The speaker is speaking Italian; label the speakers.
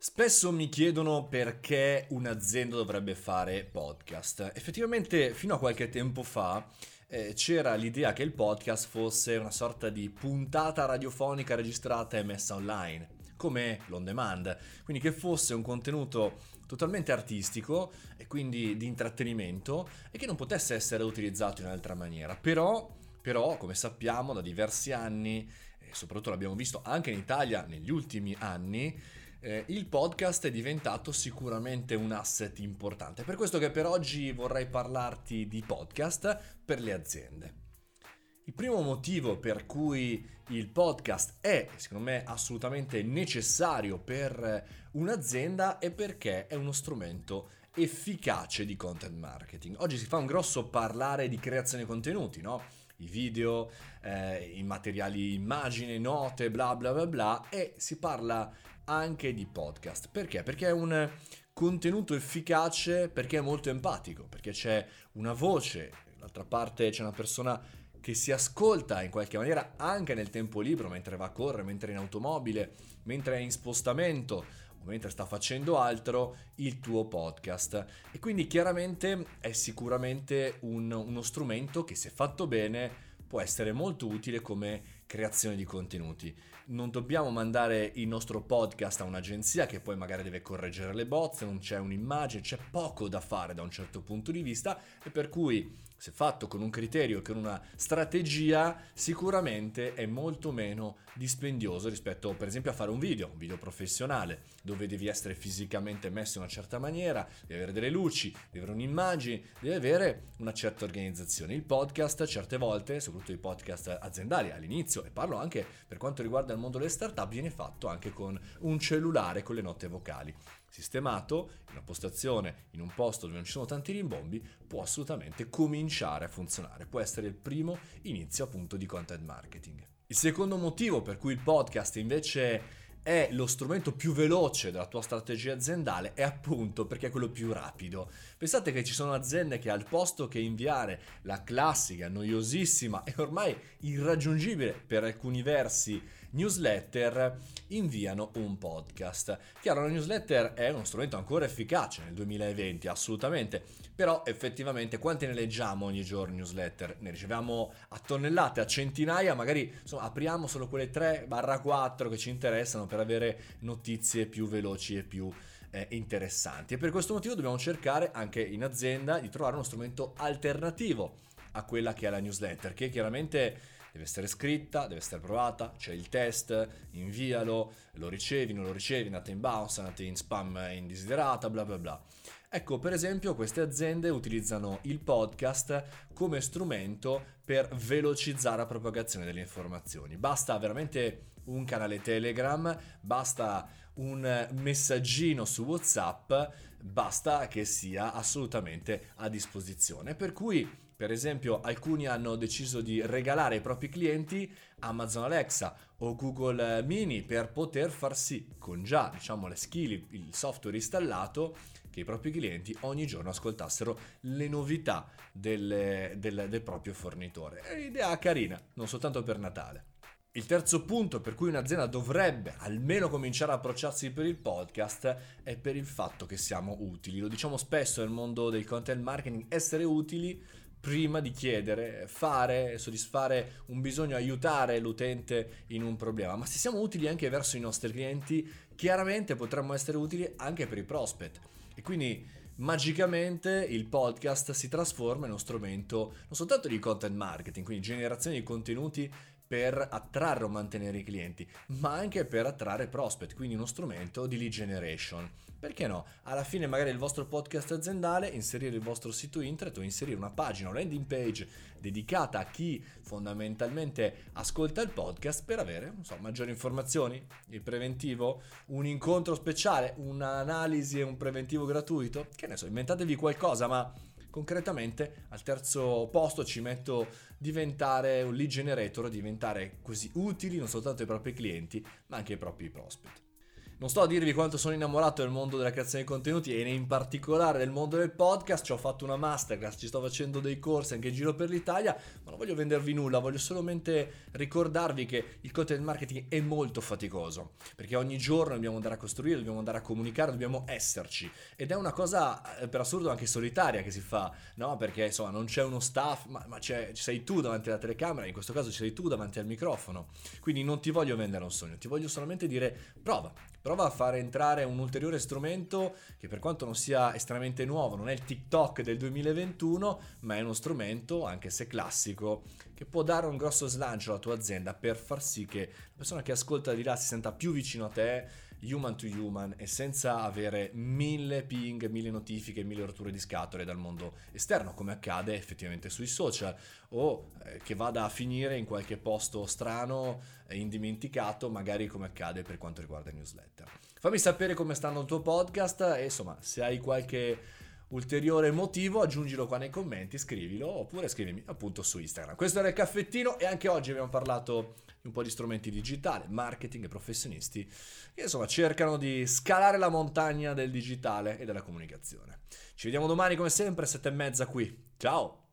Speaker 1: Spesso mi chiedono perché un'azienda dovrebbe fare podcast. Effettivamente fino a qualche tempo fa eh, c'era l'idea che il podcast fosse una sorta di puntata radiofonica registrata e messa online, come l'on demand, quindi che fosse un contenuto totalmente artistico e quindi di intrattenimento e che non potesse essere utilizzato in un'altra maniera. Però però, come sappiamo, da diversi anni, e soprattutto l'abbiamo visto anche in Italia negli ultimi anni, eh, il podcast è diventato sicuramente un asset importante. Per questo che per oggi vorrei parlarti di podcast per le aziende. Il primo motivo per cui il podcast è, secondo me, assolutamente necessario per un'azienda è perché è uno strumento efficace di content marketing. Oggi si fa un grosso parlare di creazione contenuti, no? I video, eh, i materiali immagine, note, bla bla bla bla e si parla anche di podcast. Perché? Perché è un contenuto efficace, perché è molto empatico, perché c'è una voce, dall'altra parte c'è una persona che si ascolta in qualche maniera anche nel tempo libero, mentre va a correre, mentre è in automobile, mentre è in spostamento mentre sta facendo altro, il tuo podcast. E quindi chiaramente è sicuramente un, uno strumento che se fatto bene può essere molto utile come creazione di contenuti. Non dobbiamo mandare il nostro podcast a un'agenzia che poi magari deve correggere le bozze, non c'è un'immagine, c'è poco da fare da un certo punto di vista e per cui se fatto con un criterio, con una strategia, sicuramente è molto meno dispendioso rispetto per esempio a fare un video, un video professionale, dove devi essere fisicamente messo in una certa maniera, devi avere delle luci, devi avere un'immagine, devi avere una certa organizzazione. Il podcast certe volte, soprattutto i podcast aziendali all'inizio, e parlo anche per quanto riguarda il mondo delle startup, viene fatto anche con un cellulare con le note vocali sistemato in una postazione, in un posto dove non ci sono tanti rimbombi, può assolutamente cominciare a funzionare. Può essere il primo inizio appunto di content marketing. Il secondo motivo per cui il podcast invece è lo strumento più veloce della tua strategia aziendale è appunto perché è quello più rapido. Pensate che ci sono aziende che al posto che inviare la classica, noiosissima e ormai irraggiungibile per alcuni versi newsletter, inviano un podcast. Chiaro, la newsletter è uno strumento ancora efficace nel 2020, assolutamente, però effettivamente quante ne leggiamo ogni giorno newsletter? Ne riceviamo a tonnellate, a centinaia, magari insomma, apriamo solo quelle 3-4 che ci interessano per avere notizie più veloci e più eh, interessanti. E per questo motivo dobbiamo cercare anche in azienda di trovare uno strumento alternativo a quella che è la newsletter, che chiaramente deve essere scritta, deve essere provata, c'è il test, invialo, lo ricevi, non lo ricevi, andate in bounce, andate in spam indesiderata, bla bla bla. Ecco, per esempio, queste aziende utilizzano il podcast come strumento per velocizzare la propagazione delle informazioni. Basta veramente un canale Telegram, basta un messaggino su WhatsApp, basta che sia assolutamente a disposizione. Per cui per esempio, alcuni hanno deciso di regalare ai propri clienti Amazon Alexa o Google Mini per poter far sì, con già diciamo le skill, il software installato, che i propri clienti ogni giorno ascoltassero le novità del, del, del proprio fornitore. È un'idea carina, non soltanto per Natale. Il terzo punto per cui un'azienda dovrebbe almeno cominciare a approcciarsi per il podcast è per il fatto che siamo utili. Lo diciamo spesso nel mondo del content marketing, essere utili prima di chiedere, fare, soddisfare un bisogno, aiutare l'utente in un problema. Ma se siamo utili anche verso i nostri clienti, chiaramente potremmo essere utili anche per i prospect. E quindi magicamente il podcast si trasforma in uno strumento non soltanto di content marketing, quindi generazione di contenuti per attrarre o mantenere i clienti, ma anche per attrarre prospect, quindi uno strumento di lead generation. Perché no? Alla fine magari il vostro podcast aziendale, inserire il vostro sito internet o inserire una pagina, una landing page dedicata a chi fondamentalmente ascolta il podcast per avere, so, maggiori informazioni, il preventivo, un incontro speciale, un'analisi e un preventivo gratuito, che ne so, inventatevi qualcosa, ma concretamente al terzo posto ci metto diventare un lead generator, diventare così utili non soltanto ai propri clienti ma anche ai propri prospect. Non sto a dirvi quanto sono innamorato del mondo della creazione di contenuti e in particolare del mondo del podcast. Ci ho fatto una masterclass, ci sto facendo dei corsi anche in giro per l'Italia, ma non voglio vendervi nulla, voglio solamente ricordarvi che il content marketing è molto faticoso, perché ogni giorno dobbiamo andare a costruire, dobbiamo andare a comunicare, dobbiamo esserci. Ed è una cosa eh, per assurdo anche solitaria che si fa, no? Perché insomma non c'è uno staff, ma, ma ci sei tu davanti alla telecamera, in questo caso ci sei tu davanti al microfono. Quindi non ti voglio vendere un sogno, ti voglio solamente dire prova, prova a fare entrare un ulteriore strumento che per quanto non sia estremamente nuovo, non è il TikTok del 2021, ma è uno strumento, anche se classico, che può dare un grosso slancio alla tua azienda per far sì che la persona che ascolta di là si senta più vicino a te human to human e senza avere mille ping, mille notifiche, mille rotture di scatole dal mondo esterno, come accade effettivamente sui social, o eh, che vada a finire in qualche posto strano e indimenticato, magari come accade per quanto riguarda il newsletter. Fammi sapere come stanno il tuo podcast e insomma, se hai qualche ulteriore motivo, aggiungilo qua nei commenti, scrivilo oppure scrivimi appunto su Instagram. Questo era il caffettino e anche oggi abbiamo parlato di un po' di strumenti digitali, marketing e professionisti che insomma cercano di scalare la montagna del digitale e della comunicazione. Ci vediamo domani come sempre, sette e mezza qui. Ciao!